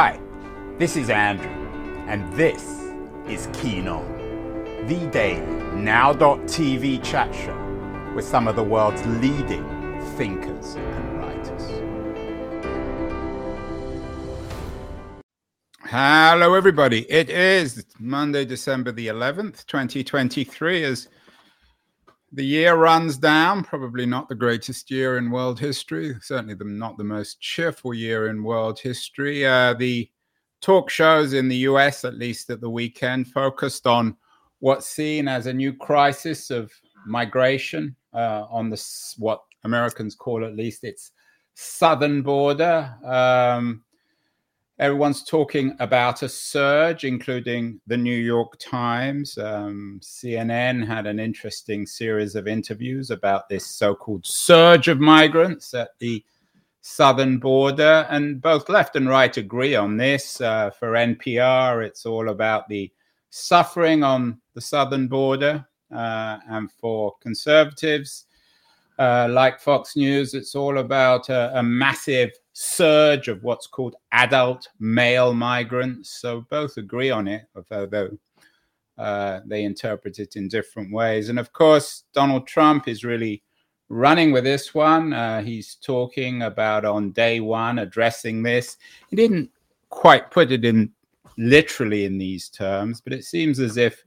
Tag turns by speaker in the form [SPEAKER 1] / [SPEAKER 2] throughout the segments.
[SPEAKER 1] Hi, this is Andrew, and this is Keen On, the daily now.tv chat show with some of the world's leading thinkers and writers. Hello, everybody. It is Monday, December the 11th, 2023, as the year runs down. Probably not the greatest year in world history, certainly the, not the most cheerful year in world history. Uh, the talk shows in the US, at least at the weekend, focused on what's seen as a new crisis of migration uh, on the what Americans call at least its southern border. Um, Everyone's talking about a surge, including the New York Times. Um, CNN had an interesting series of interviews about this so called surge of migrants at the southern border. And both left and right agree on this. Uh, for NPR, it's all about the suffering on the southern border. Uh, and for conservatives, uh, like Fox News, it's all about a, a massive surge of what's called adult male migrants. So both agree on it, although uh, they interpret it in different ways. And of course, Donald Trump is really running with this one. Uh, he's talking about on day one addressing this. He didn't quite put it in literally in these terms, but it seems as if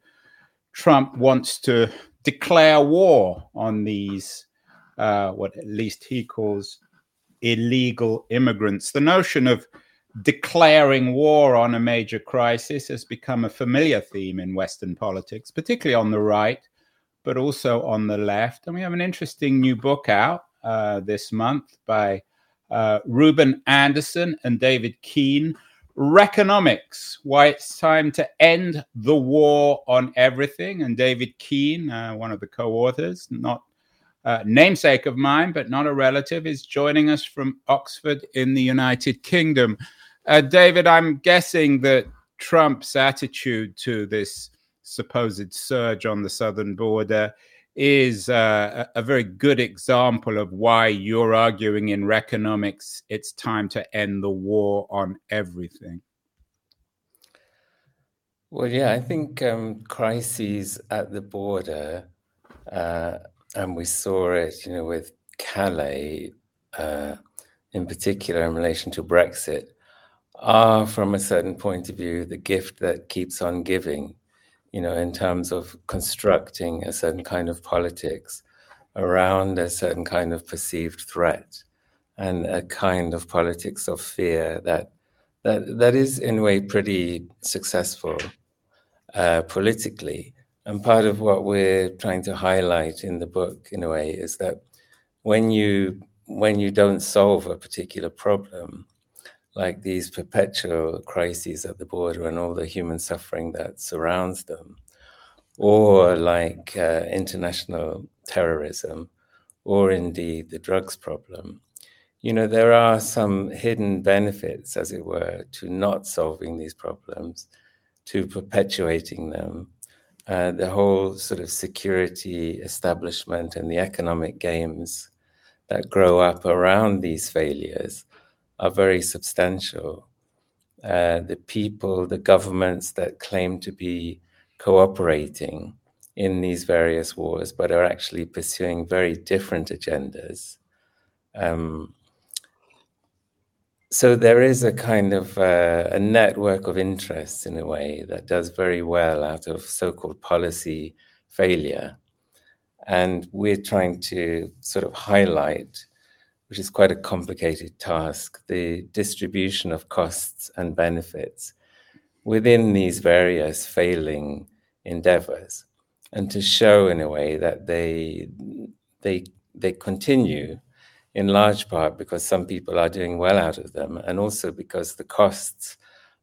[SPEAKER 1] Trump wants to declare war on these, uh, what at least he calls illegal immigrants. The notion of declaring war on a major crisis has become a familiar theme in Western politics, particularly on the right, but also on the left. And we have an interesting new book out uh, this month by uh, Ruben Andersson and David Keen. Wreckonomics, why it's time to end the war on everything. And David Keen, uh, one of the co authors, not uh, namesake of mine, but not a relative, is joining us from Oxford in the United Kingdom. Uh, David, I'm guessing that Trump's attitude to this supposed surge on the southern border is uh, a, very good example of why you're arguing in Wreckonomics it's time to end the war on everything.
[SPEAKER 2] Well, yeah, I think um, crises at the border uh, and we saw it, you know, with Calais, uh, in particular in relation to Brexit, are from a certain point of view the gift that keeps on giving, you know, in terms of constructing a certain kind of politics around a certain kind of perceived threat and a kind of politics of fear that that that is in a way pretty successful uh, politically and part of what we're trying to highlight in the book, in a way, is that when you when you don't solve a particular problem, like these perpetual crises at the border and all the human suffering that surrounds them, or like uh, international terrorism, or indeed the drugs problem, you know, there are some hidden benefits, as it were, to not solving these problems, to perpetuating them, uh, the whole sort of security establishment and the economic games that grow up around these failures are very substantial. Uh, the people, the governments that claim to be cooperating in these various wars, but are actually pursuing very different agendas. Um, so there is a kind of uh, a network of interests in a way that does very well out of so-called policy failure. And we're trying to sort of highlight which is quite a complicated task the distribution of costs and benefits within these various failing endeavors and to show in a way that they they they continue in large part because some people are doing well out of them, and also because the costs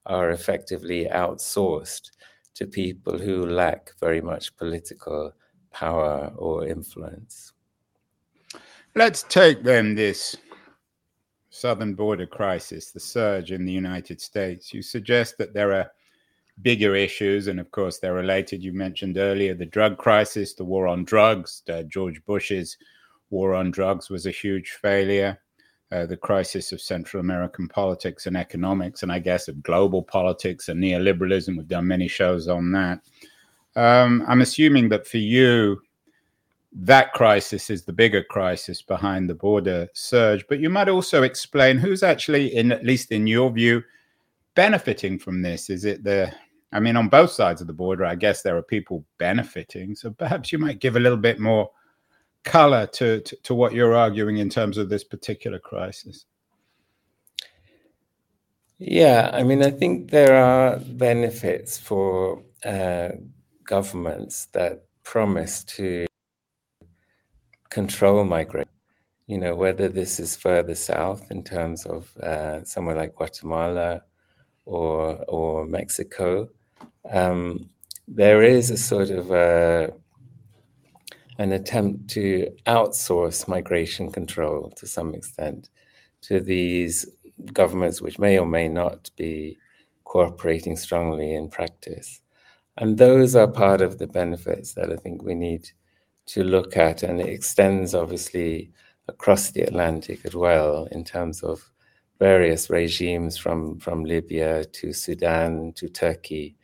[SPEAKER 2] are effectively outsourced to people who lack very much political power or influence.
[SPEAKER 1] Let's take then this southern border crisis, the surge in the United States. You suggest that there are bigger issues, and of course, they're related. You mentioned earlier the drug crisis, the war on drugs, uh, George Bush's war on drugs was a huge failure. uh, the crisis of Central American politics and economics, and I guess of global politics and neoliberalism. We've done many shows on that. Um, I'm assuming that for you, that crisis is the bigger crisis behind the border surge. But you might also explain who's actually, in at least in your view, benefiting from this. Is it the I mean, on both sides of the border, I guess there are people benefiting. So perhaps you might give a little bit more color to, to, to what you're arguing in terms of this particular crisis.
[SPEAKER 2] Yeah, I mean, I think there are benefits for uh, governments that promise to control migration. You know, whether this is further south in terms of uh, somewhere like Guatemala or or Mexico, um, there is a sort of a, an attempt to outsource migration control to some extent to these governments, which may or may not be cooperating strongly in practice. And those are part of the benefits that I think we need to look at. And it extends obviously across the Atlantic as well in terms of various regimes from, from Libya to Sudan to Turkey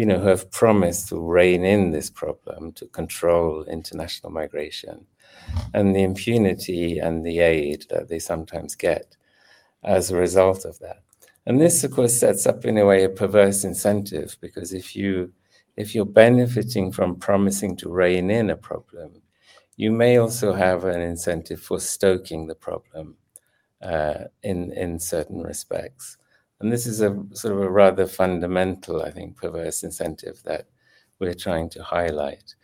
[SPEAKER 2] you know, who have promised to rein in this problem, to control international migration, and the impunity and the aid that they sometimes get as a result of that. And this, of course, sets up in a way a perverse incentive because if you if you're benefiting from promising to rein in a problem, you may also have an incentive for stoking the problem uh, in in certain respects. And this is a sort of a rather fundamental, I think, perverse incentive that we're trying to highlight.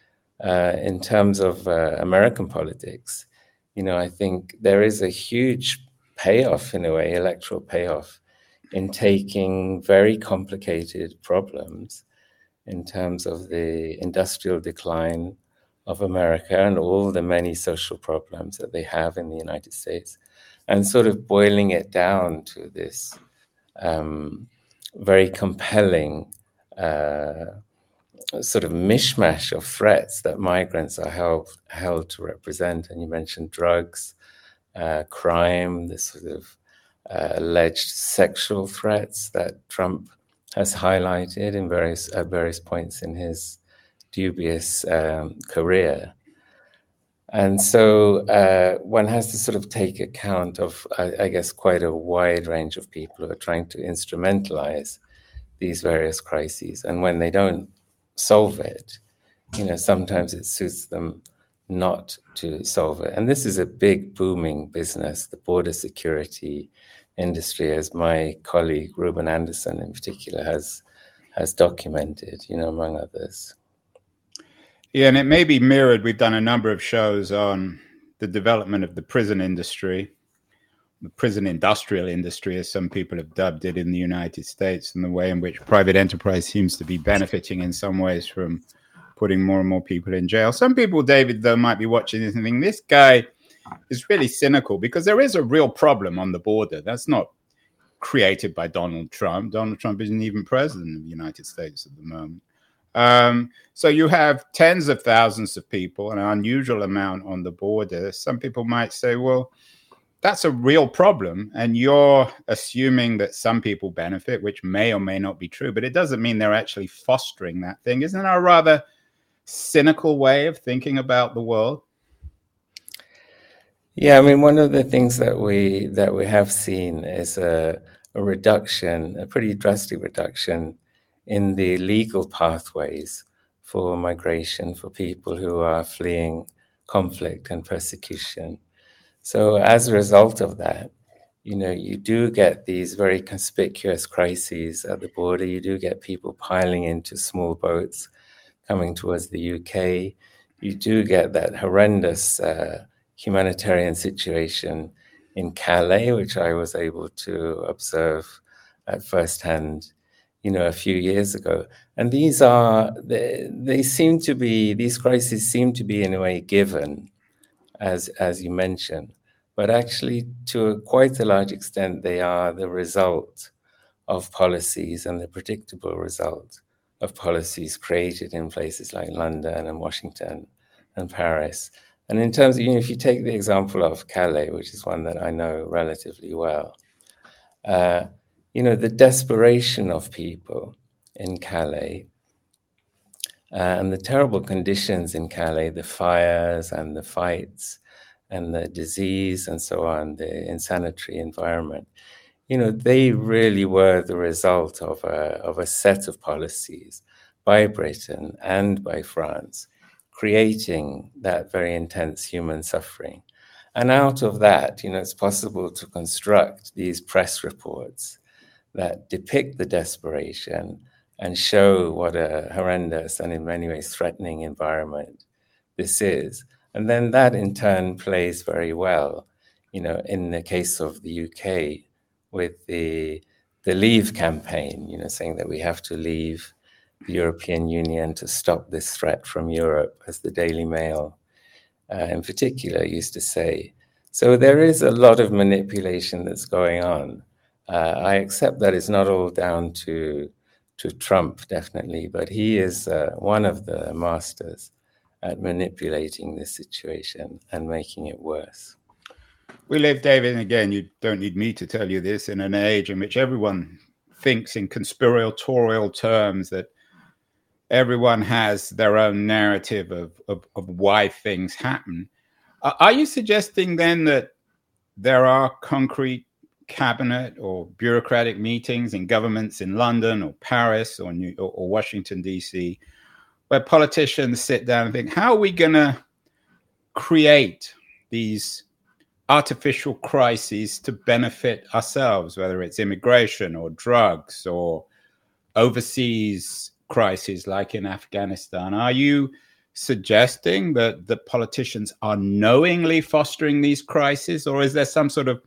[SPEAKER 2] Uh, in terms of uh, American politics, you know, I think there is a huge payoff, in a way, electoral payoff, in taking very complicated problems in terms of the industrial decline of America and all the many social problems that they have in the United States, and sort of boiling it down to this um, very compelling uh, sort of mishmash of threats that migrants are held, held to represent. And you mentioned drugs, uh, crime, this sort of uh, alleged sexual threats that Trump has highlighted in various at various points in his dubious um, career. And so uh, one has to sort of take account of, I, I, guess, quite a wide range of people who are trying to instrumentalize these various crises. And when they don't solve it, you know, sometimes it suits them not to solve it. And this is a big booming business, the border security industry, as my colleague Ruben Andersson in particular has has documented, you know, among others.
[SPEAKER 1] Yeah, and it may be mirrored. We've done a number of shows on the development of the prison industry, the prison industrial industry, as some people have dubbed it in the United States, and the way in which private enterprise seems to be benefiting in some ways from putting more and more people in jail. Some people, David, though, might be watching this and this guy is really cynical because there is a real problem on the border. That's not created by Donald Trump. Donald Trump isn't even president of the United States at the moment. Um, so you have tens of thousands of people, an unusual amount on the border. Some people might say, well, that's a real problem. And you're assuming that some people benefit, which may or may not be true, but it doesn't mean they're actually fostering that thing. Isn't that a rather cynical way of thinking about the world?
[SPEAKER 2] Yeah, I mean, one of the things that we that we have seen is a, a reduction, a pretty drastic reduction in the legal pathways for migration for people who are fleeing conflict and persecution. So, as a result of that, you know, you do get these very conspicuous crises at the border. You do get people piling into small boats coming towards the UK. You do get that horrendous uh, humanitarian situation in Calais, which I was able to observe at first hand you know, a few years ago. And these are, they, they seem to be, these crises seem to be in a way given, as, as you mentioned. But actually, to a quite a large extent, they are the result of policies and the predictable result of policies created in places like London and Washington and Paris And in terms of, you know, if you take the example of Calais, which is one that I know relatively well, uh, you know, the desperation of people in Calais uh, and the terrible conditions in Calais, the fires and the fights and the disease and so on, the insanitary environment, you know, they really were the result of a, of a set of policies by Britain and by France, creating that very intense human suffering. And out of that, you know, it's possible to construct these press reports that depict the desperation and show what a horrendous and in many ways threatening environment this is. And then that in turn plays very well, you know, in the case of the UK with the the leave campaign, you know, saying that we have to leave the European Union to stop this threat from Europe, as the Daily Mail uh, in particular used to say. So there is a lot of manipulation that's going on. Uh, I accept that it's not all down to to Trump, definitely, but he is uh, one of the masters at manipulating this situation and making it worse.
[SPEAKER 1] We live, David, and again, you don't need me to tell you this, in an age in which everyone thinks in conspiratorial terms that everyone has their own narrative of, of, of why things happen. Are you suggesting then that there are concrete cabinet or bureaucratic meetings in governments in London or Paris or, New, or, or Washington, D.C., where politicians sit down and think, how are we going to create these artificial crises to benefit ourselves, whether it's immigration or drugs or overseas crises like in Afghanistan? Are you suggesting that the politicians are knowingly fostering these crises, or is there some sort of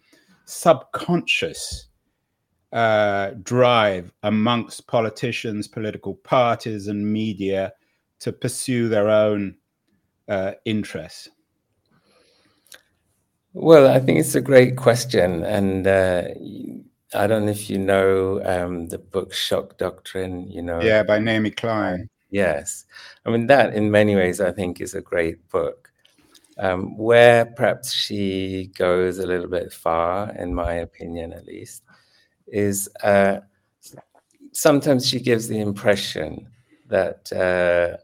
[SPEAKER 1] subconscious uh, drive amongst politicians, political parties, and media to pursue their own uh, interests?
[SPEAKER 2] Well, I think it's a great question. And uh, I don't know if you know um, the book Shock Doctrine, you know.
[SPEAKER 1] Yeah, by Naomi Klein.
[SPEAKER 2] Yes. I mean, that in many ways, I think, is a great book. Um, where perhaps she goes a little bit far, in my opinion at least, is uh, sometimes she gives the impression that uh,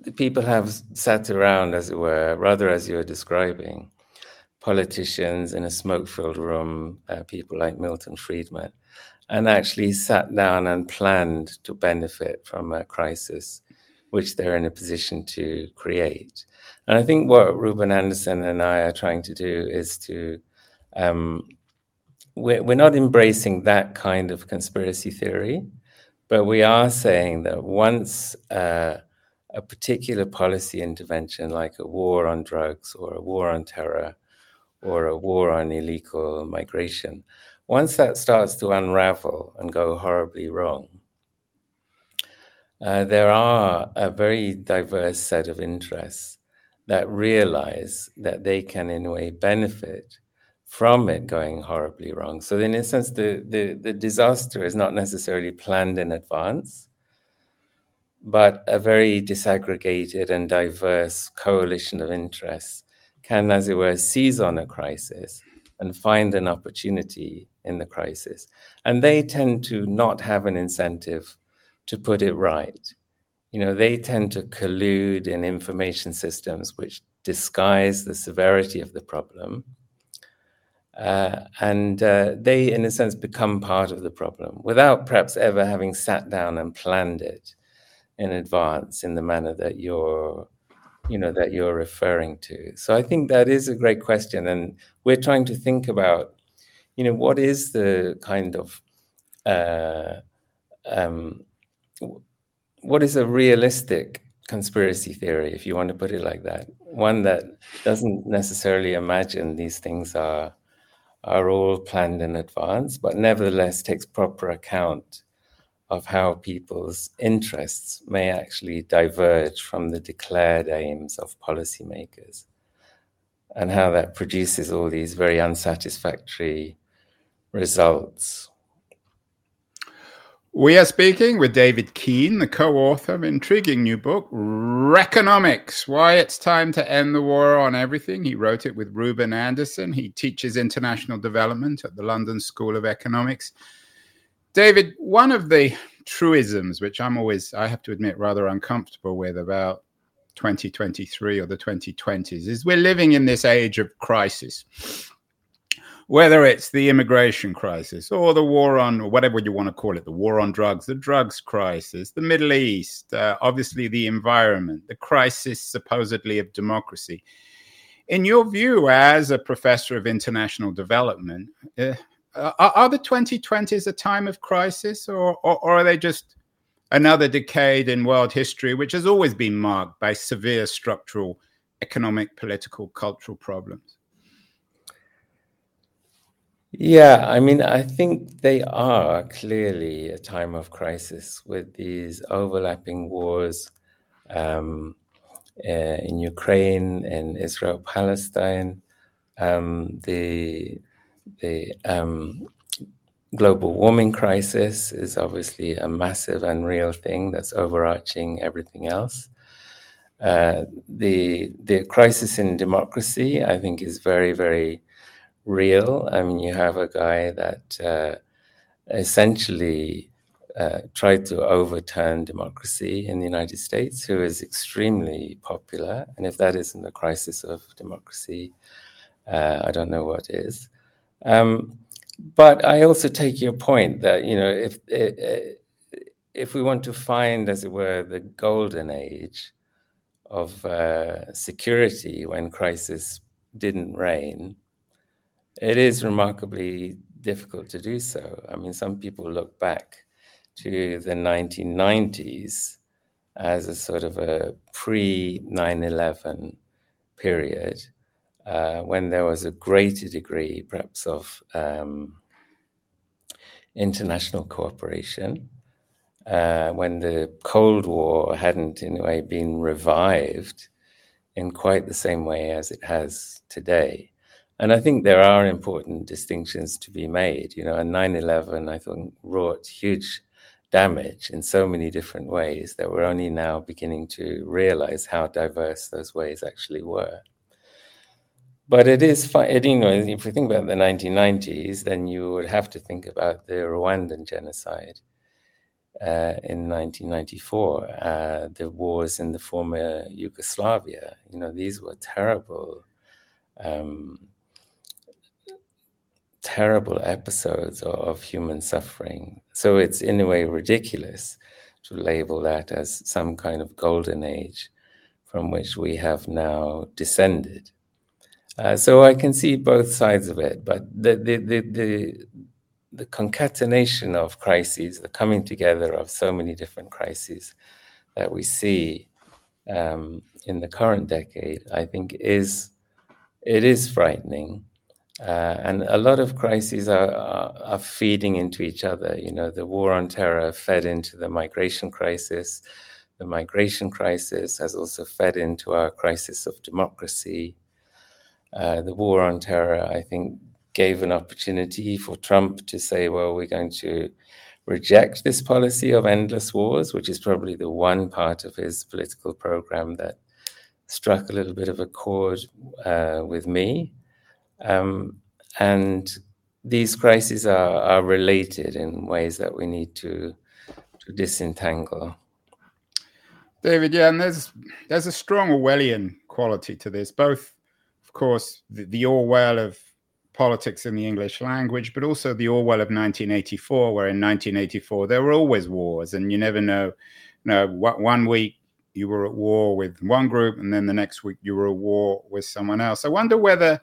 [SPEAKER 2] the people have sat around, as it were, rather as you were describing, politicians in a smoke filled room, uh, people like Milton Friedman, and actually sat down and planned to benefit from a crisis which they're in a position to create. And I think what Ruben Andersson and I are trying to do is to, um, we're, we're not embracing that kind of conspiracy theory, but we are saying that once uh, a particular policy intervention, like a war on drugs or a war on terror or a war on illegal migration, once that starts to unravel and go horribly wrong, uh, there are a very diverse set of interests that realize that they can, in a way, benefit from it going horribly wrong. So, in a sense, the, the, the disaster is not necessarily planned in advance, but a very disaggregated and diverse coalition of interests can, as it were, seize on a crisis and find an opportunity in the crisis. And they tend to not have an incentive to put it right you know, they tend to collude in information systems which disguise the severity of the problem. Uh, and uh, they, in a sense, become part of the problem without perhaps ever having sat down and planned it in advance in the manner that you're, you know, that you're referring to. So I think that is a great question, and we're trying to think about, you know, what is the kind of uh, um, what is a realistic conspiracy theory, if you want to put it like that? One that doesn't necessarily imagine these things are are all planned in advance, but nevertheless takes proper account of how people's interests may actually diverge from the declared aims of policymakers and how that produces all these very unsatisfactory results
[SPEAKER 1] We are speaking with David Keen, the co author of intriguing new book, Wreckonomics Why It's Time to End the War on Everything. He wrote it with Ruben Andersson. He teaches international development at the London School of Economics. David, one of the truisms, which I'm always, I have to admit, rather uncomfortable with about 2023 or the 2020s, is we're living in this age of crisis whether it's the immigration crisis or the war on, or whatever you want to call it, the war on drugs, the drugs crisis, the Middle East, uh, obviously the environment, the crisis supposedly of democracy. In your view, as a professor of international development, uh, are, are, the 2020s a time of crisis or, or, or are they just another decade in world history, which has always been marked by severe structural, economic, political, cultural problems?
[SPEAKER 2] Yeah, I mean, I think they are clearly a time of crisis with these overlapping wars um, uh, in Ukraine and Israel Palestine, um, the the um, global warming crisis is obviously a massive and real thing that's overarching everything else. Uh, the the crisis in democracy, I think, is very very real. I mean, you have a guy that uh, essentially uh, tried to overturn democracy in the United States, who is extremely popular. And if that isn't a crisis of democracy, uh, I don't know what is. Um, but I also take your point that you know if if we want to find, as it were, the golden age of uh, security when crisis didn't reign, it is remarkably difficult to do so. I mean, some people look back to the 1990s as a sort of a pre 9 11 period uh, when there was a greater degree, perhaps, of um, international cooperation. Uh, when the Cold War hadn't, in a way, been revived in quite the same way as it has today. And I think there are important distinctions to be made. You know, and 9 11, I think, wrought huge damage in so many different ways that we're only now beginning to realize how diverse those ways actually were. But it is you know, if you think about the 1990s, then you would have to think about the Rwandan genocide uh, in 1994, uh, the wars in the former Yugoslavia. You know, these were terrible um, terrible episodes of human suffering. So it's in a way ridiculous to label that as some kind of golden age from which we have now descended. Uh, so I can see both sides of it, but the, the, the, the, the concatenation of crises, the coming together of so many different crises that we see um, in the current decade, I think is it is frightening. Uh, and a lot of crises are, are, feeding into each other. You know, the war on terror fed into the migration crisis. The migration crisis has also fed into our crisis of democracy. Uh, the war on terror, I think, gave an opportunity for Trump to say, well, we're going to reject this policy of endless wars, which is probably the one part of his political program that struck a little bit of a chord uh, with me. Um, and these crises are, are related in ways that we need to, to disentangle.
[SPEAKER 1] David, yeah, and there's there's a strong Orwellian quality to this, both, of course, the, the Orwell of politics in the English language, but also the Orwell of 1984, where in 1984 there were always wars, and you never know. You know, one week you were at war with one group, and then the next week you were at war with someone else. I wonder whether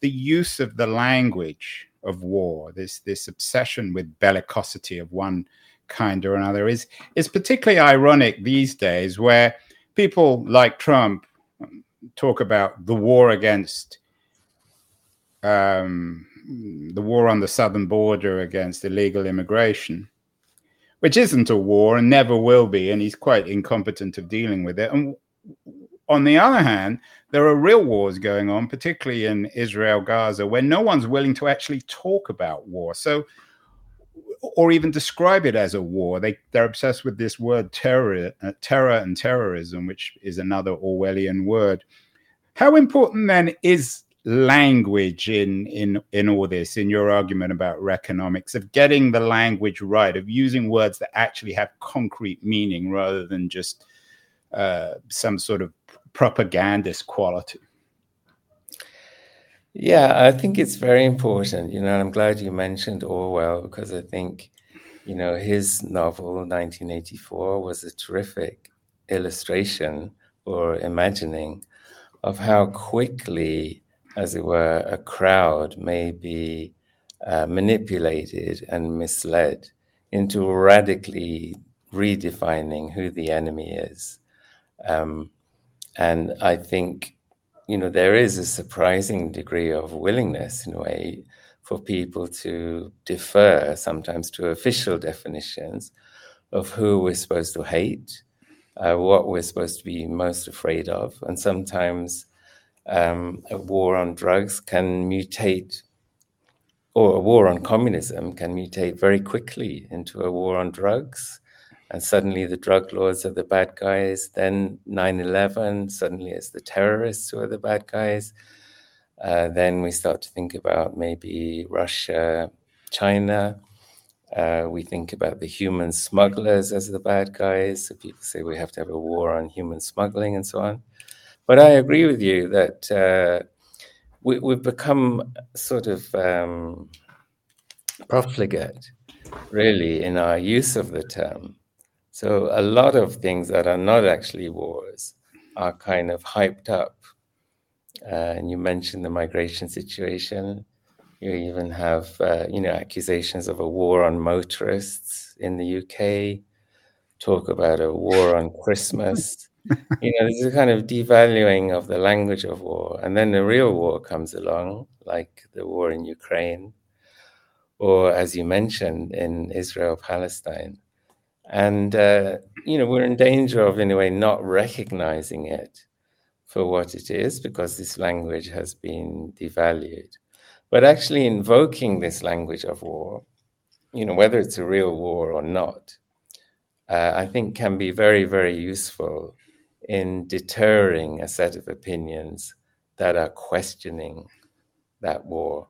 [SPEAKER 1] the use of the language of war, this this obsession with bellicosity of one kind or another, is is particularly ironic these days, where people like Trump talk about the war against um, the war on the southern border against illegal immigration, which isn't a war and never will be, and he's quite incompetent of dealing with it. And on the other hand, there are real wars going on, particularly in Israel, Gaza, where no one's willing to actually talk about war. So, or even describe it as a war. They they're obsessed with this word terror, uh, terror and terrorism, which is another Orwellian word. How important then is language in in in all this in your argument about economics of getting the language right of using words that actually have concrete meaning rather than just uh, some sort of propagandist quality
[SPEAKER 2] yeah i think it's very important you know i'm glad you mentioned orwell because i think you know his novel 1984 was a terrific illustration or imagining of how quickly as it were, a crowd may be uh, manipulated and misled into radically redefining who the enemy is. Um, and I think, you know, there is a surprising degree of willingness, in a way, for people to defer sometimes to official definitions of who we're supposed to hate, uh, what we're supposed to be most afraid of, and sometimes um, a war on drugs can mutate, or a war on communism can mutate very quickly into a war on drugs. And suddenly the drug lords are the bad guys. Then 9 11, suddenly it's the terrorists who are the bad guys. Uh, then we start to think about maybe Russia, China. Uh, we think about the human smugglers as the bad guys. So people say we have to have a war on human smuggling and so on. But I agree with you that uh, we, have become sort of um, profligate, really, in our use of the term. So a lot of things that are not actually wars are kind of hyped up. Uh, and you mentioned the migration situation. You even have, uh, you know, accusations of a war on motorists in the UK. Talk about a war on Christmas you know, there's a kind of devaluing of the language of war. And then the real war comes along, like the war in Ukraine, or as you mentioned, in Israel Palestine. And, uh, you know, we're in danger of, in a way, not recognizing it for what it is because this language has been devalued. But actually invoking this language of war, you know, whether it's a real war or not, uh, I think can be very, very useful in deterring a set of opinions that are questioning that war.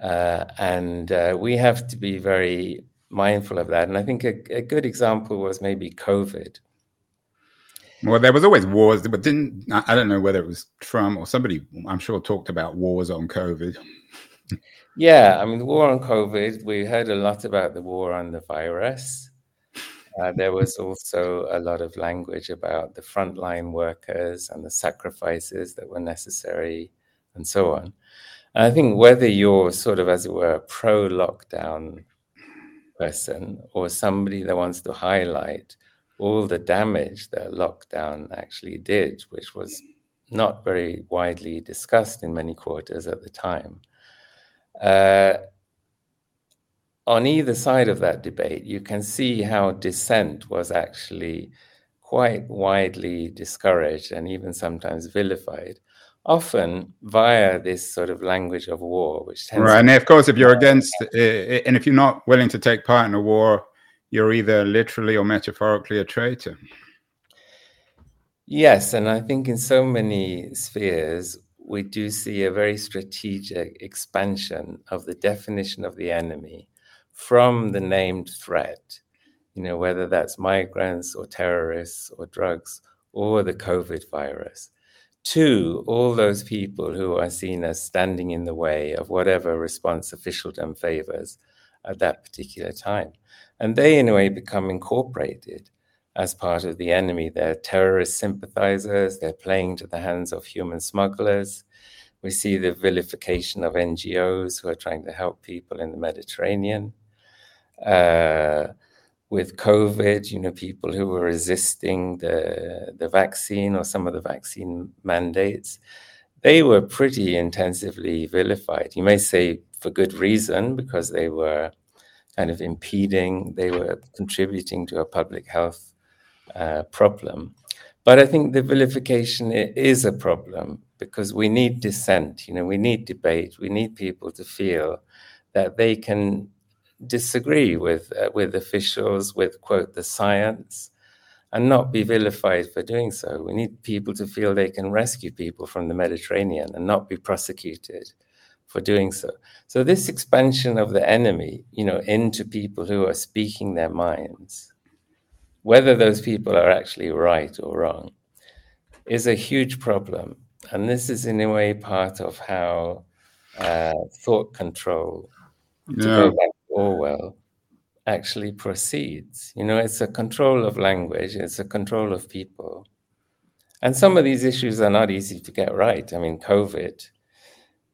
[SPEAKER 2] Uh, and uh, we have to be very mindful of that. And I think a, a, good example was maybe COVID.
[SPEAKER 1] Well, there was always wars, but didn't I don't know whether it was Trump or somebody I'm sure talked about wars on COVID.
[SPEAKER 2] yeah, I mean, the war on COVID, we heard a lot about the war on the virus. Uh, there was also a lot of language about the frontline workers and the sacrifices that were necessary and so on. And I think whether you're sort of, as it were, pro lockdown person or somebody that wants to highlight all the damage that lockdown actually did, which was not very widely discussed in many quarters at the time. Uh, on either side of that debate, you can see how dissent was actually quite widely discouraged and even sometimes vilified, often via this sort of language of war, which
[SPEAKER 1] tends right. And of course, if you're against, eh, eh, and if you're not willing to take part in a war, you're either literally or metaphorically a traitor.
[SPEAKER 2] Yes, and I think in so many spheres, we do see a very strategic expansion of the definition of the enemy from the named threat, you know, whether that's migrants or terrorists or drugs or the COVID virus, to all those people who are seen as standing in the way of whatever response officialdom favors at that particular time. And they, in a way, become incorporated as part of the enemy. They're terrorist sympathizers, they're playing to the hands of human smugglers. We see the vilification of NGOs who are trying to help people in the Mediterranean uh, with COVID, you know, people who were resisting the, the vaccine or some of the vaccine mandates, they were pretty intensively vilified. You may say for good reason, because they were kind of impeding, they were contributing to a public health uh, problem. But I think the vilification is a problem because we need dissent, you know, we need debate, we need people to feel that they can disagree with uh, with officials, with quote the science, and not be vilified for doing so. We need people to feel they can rescue people from the Mediterranean and not be prosecuted for doing so. So this expansion of the enemy, you know, into people who are speaking their minds, whether those people are actually right or wrong, is a huge problem. And this is in a way part of how uh, thought control, to go back Oh, Orwell, actually proceeds. You know, it's a control of language, it's a control of people. And some of these issues are not easy to get right. I mean, COVID,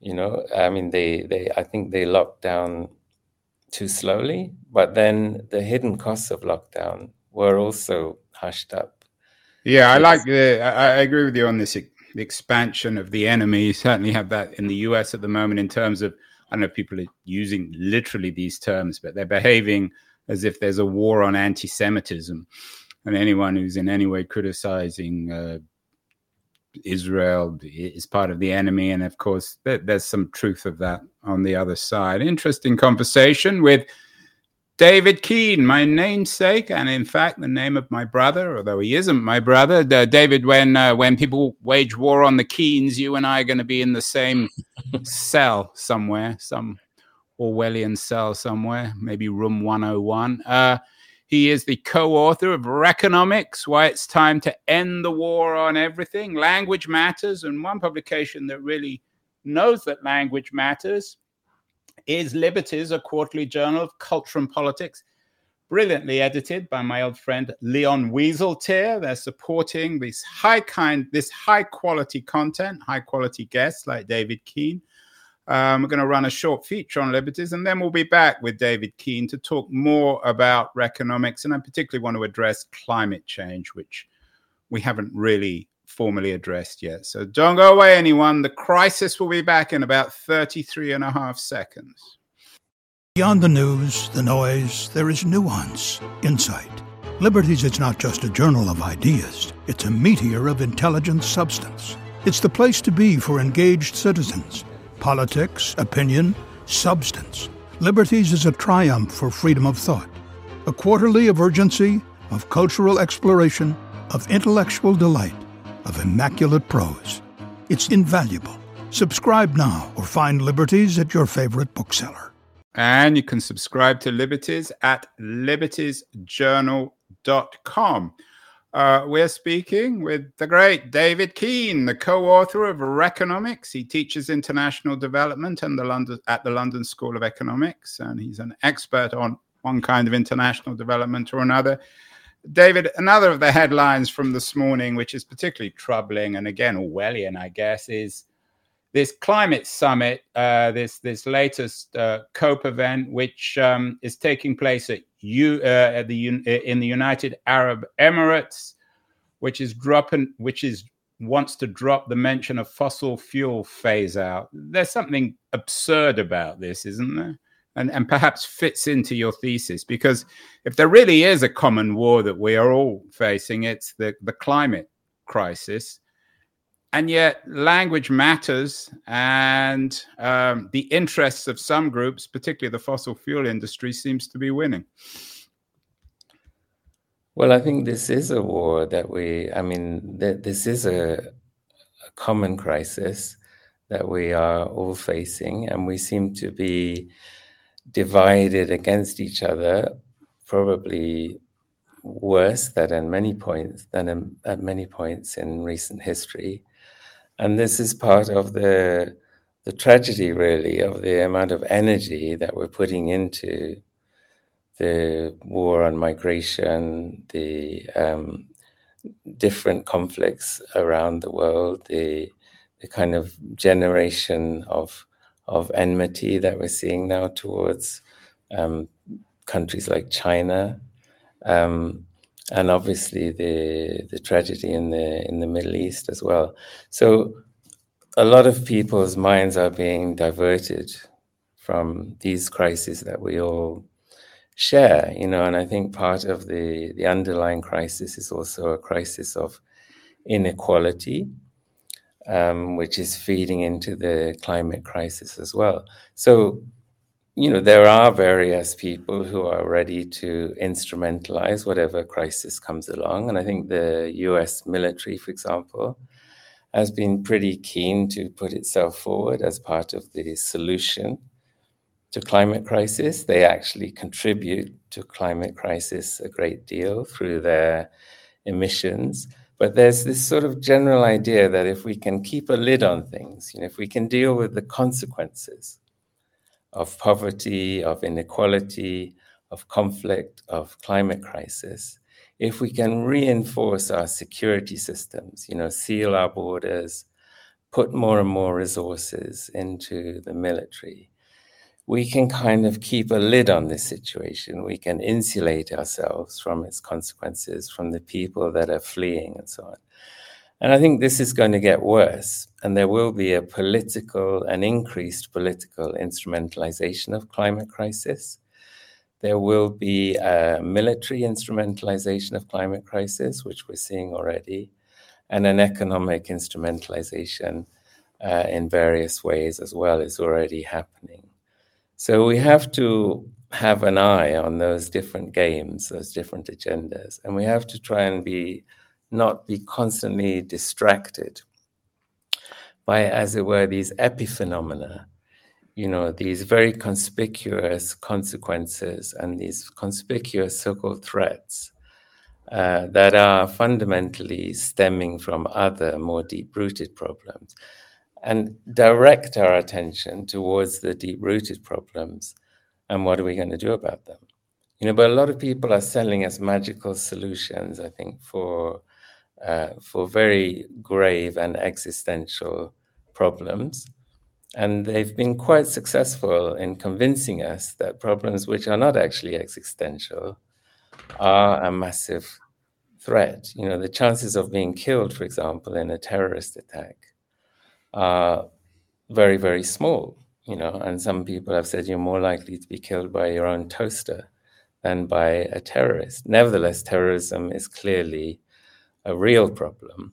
[SPEAKER 2] you know, I mean, they, they, I think they locked down too slowly, but then the hidden costs of lockdown were also hushed up.
[SPEAKER 1] Yeah, I like the, I, I agree with you on this the expansion of the enemy. You certainly have that in the US at the moment in terms of, I don't know if people are using literally these terms, but they're behaving as if there's a war on anti Semitism. And anyone who's in any way criticizing uh, Israel is part of the enemy. And of course, there's some truth of that on the other side. Interesting conversation with David Keen, my namesake, and in fact, the name of my brother, although he isn't my brother. Uh, David, when uh, when people wage war on the Keens, you and I are going to be in the same cell somewhere, some Orwellian cell somewhere, maybe room 101. Uh, he is the co author of Wreckonomics Why It's Time to End the War on Everything, Language Matters, and one publication that really knows that language matters is Liberties, a quarterly journal of culture and politics, brilliantly edited by my old friend Leon Wieseltier. They're supporting this high kind, this high quality content, high quality guests like David Keen. Um, we're going to run a short feature on liberties, and then we'll be back with David Keen to talk more about Wreckonomics, and I particularly want to address climate change, which we haven't really formally addressed yet. So don't go away, anyone. The crisis will be back in about 33 and a half seconds.
[SPEAKER 3] Beyond the news, the noise, there is nuance, insight. Liberties is not just a journal of ideas, it's a meteor of intelligent substance. It's the place to be for engaged citizens. Politics, opinion, substance. Liberties is a triumph for freedom of thought, a quarterly of urgency, of cultural exploration, of intellectual delight of immaculate prose. It's invaluable. Subscribe now or find Liberties at your favorite bookseller.
[SPEAKER 1] And you can subscribe to Liberties at libertiesjournal.com. Uh, we're speaking with the great David Keen, the co-author of Wreckonomics. He teaches international development the London, at the London School of Economics, and he's an expert on one kind of international development or another. David, another of the headlines from this morning, which is particularly troubling, and again Orwellian, I guess, is this climate summit, uh, this this latest uh, COP event, which um, is taking place at you uh, at the in the United Arab Emirates, which is dropping, which is wants to drop the mention of fossil fuel phase out. There's something absurd about this, isn't there? And, and perhaps fits into your thesis because if there really is a common war that we are all facing it's the, the climate crisis. And yet language matters and um, the interests of some groups particularly the fossil fuel industry seems to be winning.
[SPEAKER 2] Well i think this is a war that we i mean th- this is a, a common crisis that we are all facing and we seem to be divided against each other, probably worse than at many points than in, at many points in recent history. And this is part of the the tragedy, really, of the amount of energy that we're putting into the war on migration, the um, different conflicts around the world, the the kind of generation of of enmity that we're seeing now towards um, countries like China, um, and obviously the the tragedy in the in the Middle East as well. So a lot of people's minds are being diverted from these crises that we all share, you know, and I think part of the the underlying crisis is also a crisis of inequality um, which is feeding into the climate crisis as well. So you know, there are various people who are ready to instrumentalize whatever crisis comes along. And I think the US military, for example, has been pretty keen to put itself forward as part of the solution to climate crisis. They actually contribute to climate crisis a great deal through their emissions. But there's this sort of general idea that if we can keep a lid on things, you know, if we can deal with the consequences of poverty, of inequality, of conflict, of climate crisis, if we can reinforce our security systems, you know, seal our borders, put more and more resources into the military, we can kind of keep a lid on this situation. We can insulate ourselves from its consequences, from the people that are fleeing, and so on. And I think this is going to get worse, and there will be a political, an increased political instrumentalization of climate crisis. There will be a military instrumentalization of climate crisis, which we're seeing already, and an economic instrumentalization uh, in various ways as well is already happening. So we have to have an eye on those different games, those different agendas, and we have to try and be not be constantly distracted by, as it were, these epiphenomena, you know, these very conspicuous consequences and these conspicuous so-called threats uh, that are fundamentally stemming from other more deep-rooted problems and direct our attention towards the deep rooted problems and what are we going to do about them? You know but a lot of people are selling us magical solutions i think for uh, for very grave and existential problems. And they've been quite successful in convincing us that problems which are not actually existential are a massive threat. You know the chances of being killed for example in a terrorist attack are very, very small, you know, and some people have said you're more likely to be killed by your own toaster than by a terrorist. Nevertheless, terrorism is clearly a real problem.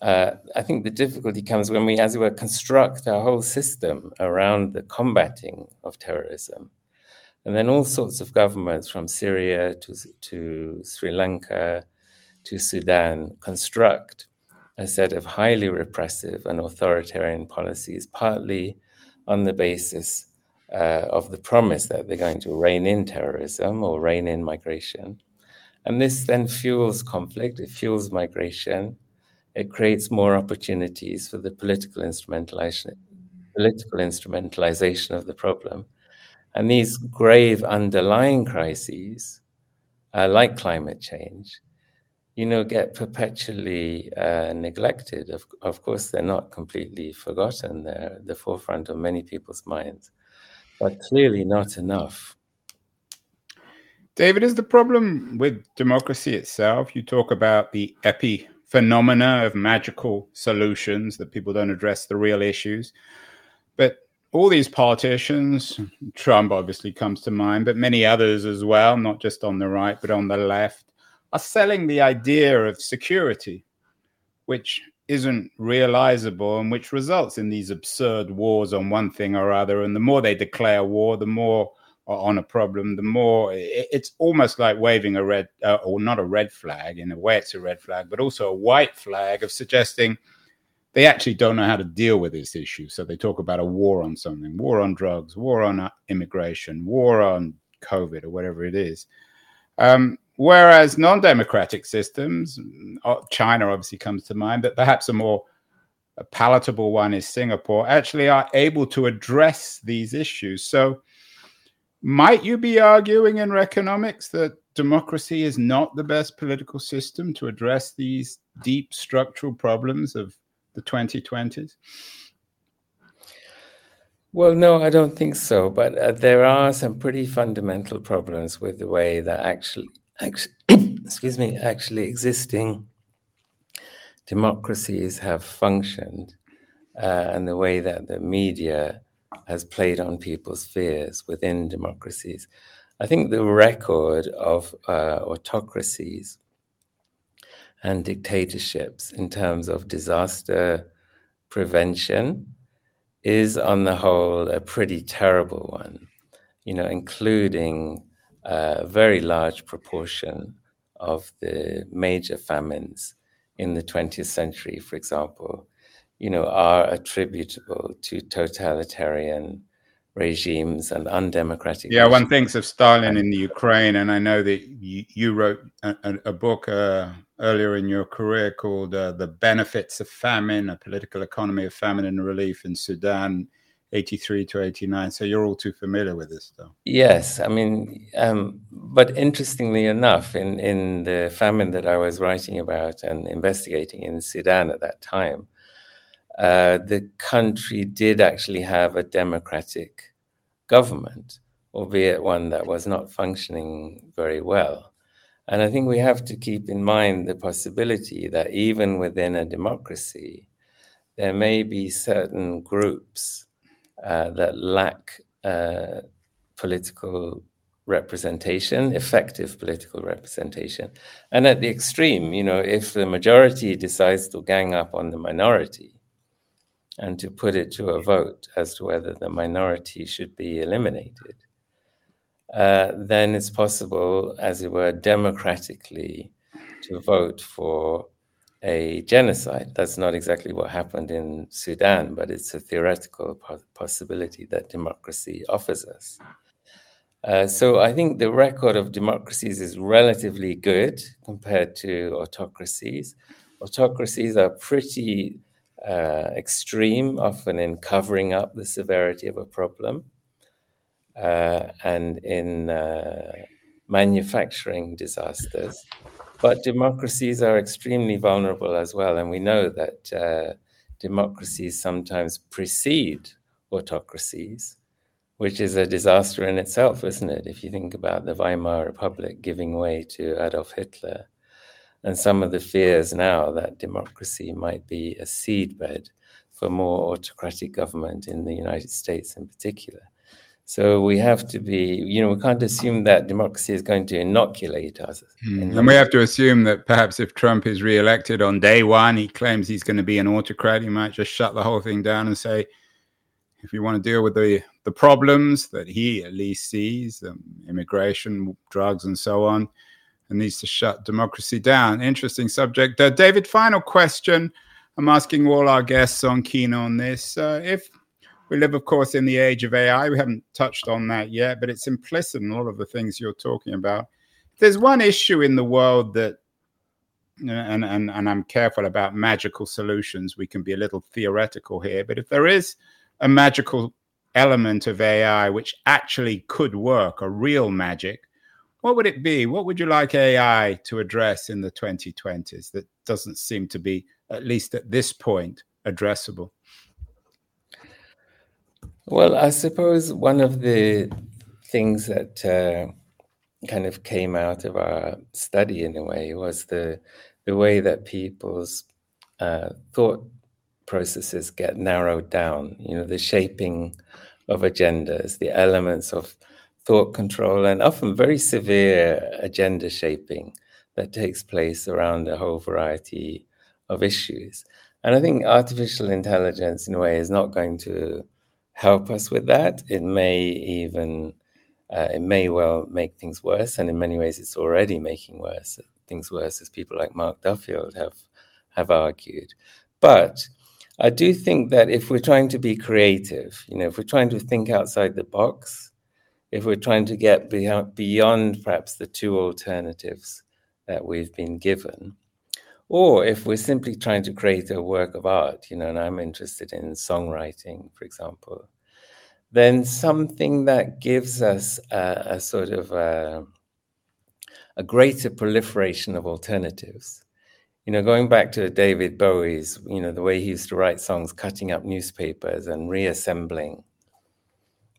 [SPEAKER 2] Uh, I think the difficulty comes when we, as it were, construct our whole system around the combating of terrorism. And then all sorts of governments from Syria to, to Sri Lanka to Sudan construct a set of highly repressive and authoritarian policies, partly on the basis uh, of the promise that they're going to rein in terrorism or rein in migration. And this then fuels conflict, it fuels migration, it creates more opportunities for the political instrumentalization, political instrumentalization of the problem. And these grave underlying crises, uh, like climate change, you know, get perpetually uh, neglected. Of, of course, they're not completely forgotten. They're at the forefront of many people's minds, but clearly not enough.
[SPEAKER 1] David, is the problem with democracy itself? You talk about the epi phenomena of magical solutions that people don't address the real issues. But all these politicians, Trump obviously comes to mind, but many others as well, not just on the right, but on the left, are selling the idea of security, which isn't realizable and which results in these absurd wars on one thing or other. And the more they declare war, the more on a problem, the more it's almost like waving a red, uh, or not a red flag. In a way, it's a red flag, but also a white flag of suggesting they actually don't know how to deal with this issue. So they talk about a war on something, war on drugs, war on uh, immigration, war on COVID, or whatever it is. Um, Whereas non democratic systems, uh, China obviously comes to mind, but perhaps a more palatable one is Singapore, actually are able to address these issues. So, might you be arguing in Wreckonomics that democracy is not the best political system to address these deep structural problems of the 2020s?
[SPEAKER 2] Well, no, I don't think so. But uh, there are some pretty fundamental problems with the way that actually, excuse me, actually existing democracies have functioned uh, and the way that the media has played on people's fears within democracies. I think the record of uh, autocracies and dictatorships in terms of disaster prevention is, on the whole, a pretty terrible one you know, including a very large proportion of the major famines in the 20th century, for example, you know, are attributable to totalitarian regimes and undemocratic.
[SPEAKER 1] Yeah, regimes. one thinks of Stalin in the Ukraine, and I know that you, you wrote a, a book uh, earlier in your career called uh, "The Benefits of Famine: A Political Economy of Famine and Relief in Sudan." 83 to 89 so you're all too familiar with this stuff
[SPEAKER 2] yes i mean um, but interestingly enough in, in the famine that i was writing about and investigating in sudan at that time uh, the country did actually have a democratic government, albeit one that was not functioning very well. And I think we have to keep in mind the possibility that even within a democracy, there may be certain groups uh, that lack uh, political representation, effective political representation. And at the extreme, you know, if the majority decides to gang up on the minority, and to put it to a vote as to whether the minority should be eliminated, uh, then it's possible, as it were, democratically to vote for a genocide. That's not exactly what happened in Sudan, but it's a theoretical possibility that democracy offers us. Uh, so I think the record of democracies is relatively good compared to autocracies. Autocracies are pretty uh, extreme, often in covering up the severity of a problem, uh, and in uh, manufacturing disasters. But democracies are extremely vulnerable as well, and we know that uh, democracies sometimes precede autocracies, which is a disaster in itself, isn't it? If you think about the Weimar Republic giving way to Adolf Hitler and some of the fears now that democracy might be a seedbed for more autocratic government in the United States in particular. So we have to be, you know, we can't assume that democracy is going to inoculate us.
[SPEAKER 1] Mm. And we have to assume that perhaps if Trump is reelected on day one, he claims he's going to be an autocrat, he might just shut the whole thing down and say, if you want to deal with the, the problems that he at least sees, um, immigration, drugs, and so on, and needs to shut democracy down. Interesting subject. Uh, David, final question. I'm asking all our guests on Keen On this. Uh, if we live, of course, in the age of AI, we haven't touched on that yet, but it's implicit in a lot of the things you're talking about. There's one issue in the world that, and, and, and I'm careful about magical solutions. We can be a little theoretical here, but if there is a magical element of AI which actually could work, a real magic, what would it be? What would you like AI to address in the 2020s that doesn't seem to be, at least at this point, addressable?
[SPEAKER 2] Well, I suppose one of the things that uh, kind of came out of our study in a way was the the way that people's uh, thought processes get narrowed down. You know, the shaping of agendas, the elements of thought control and often very severe agenda shaping that takes place around a whole variety of issues. And I think artificial intelligence, in a way, is not going to help us with that. It may even, uh, it may well make things worse, and in many ways, it's already making worse things worse, as people like Mark Duffield have have argued. But I do think that if we're trying to be creative, you know, if we're trying to think outside the box, if we're trying to get beyond, beyond perhaps the two alternatives that we've been given, or if we're simply trying to create a work of art, you know, and I'm interested in songwriting, for example, then something that gives us a, a sort of a, a, greater proliferation of alternatives. You know, going back to David Bowie's, you know, the way he used to write songs, cutting up newspapers and reassembling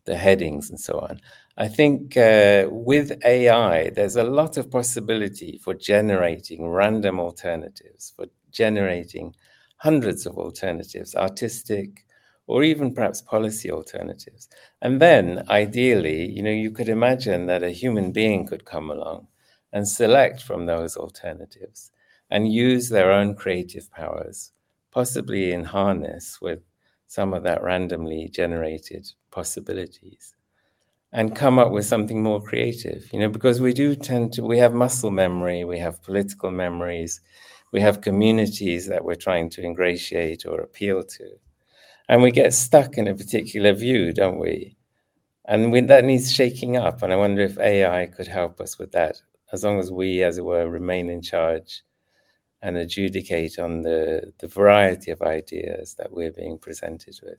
[SPEAKER 2] the headings and so on. I think uh, with AI, there's a lot of possibility for generating random alternatives, for generating hundreds of alternatives, artistic or even perhaps policy alternatives. And then ideally, you know, you could imagine that a human being could come along and select from those alternatives and use their own creative powers, possibly in harness with some of that randomly generated possibilities and come up with something more creative, you know, because we do tend to, we have muscle memory, we have political memories, we have communities that we're trying to ingratiate or appeal to. And we get stuck in a particular view, don't we? And we, that needs shaking up. And I wonder if AI could help us with that, as long as we, as it were, remain in charge and adjudicate on the, the variety of ideas that we're being presented with.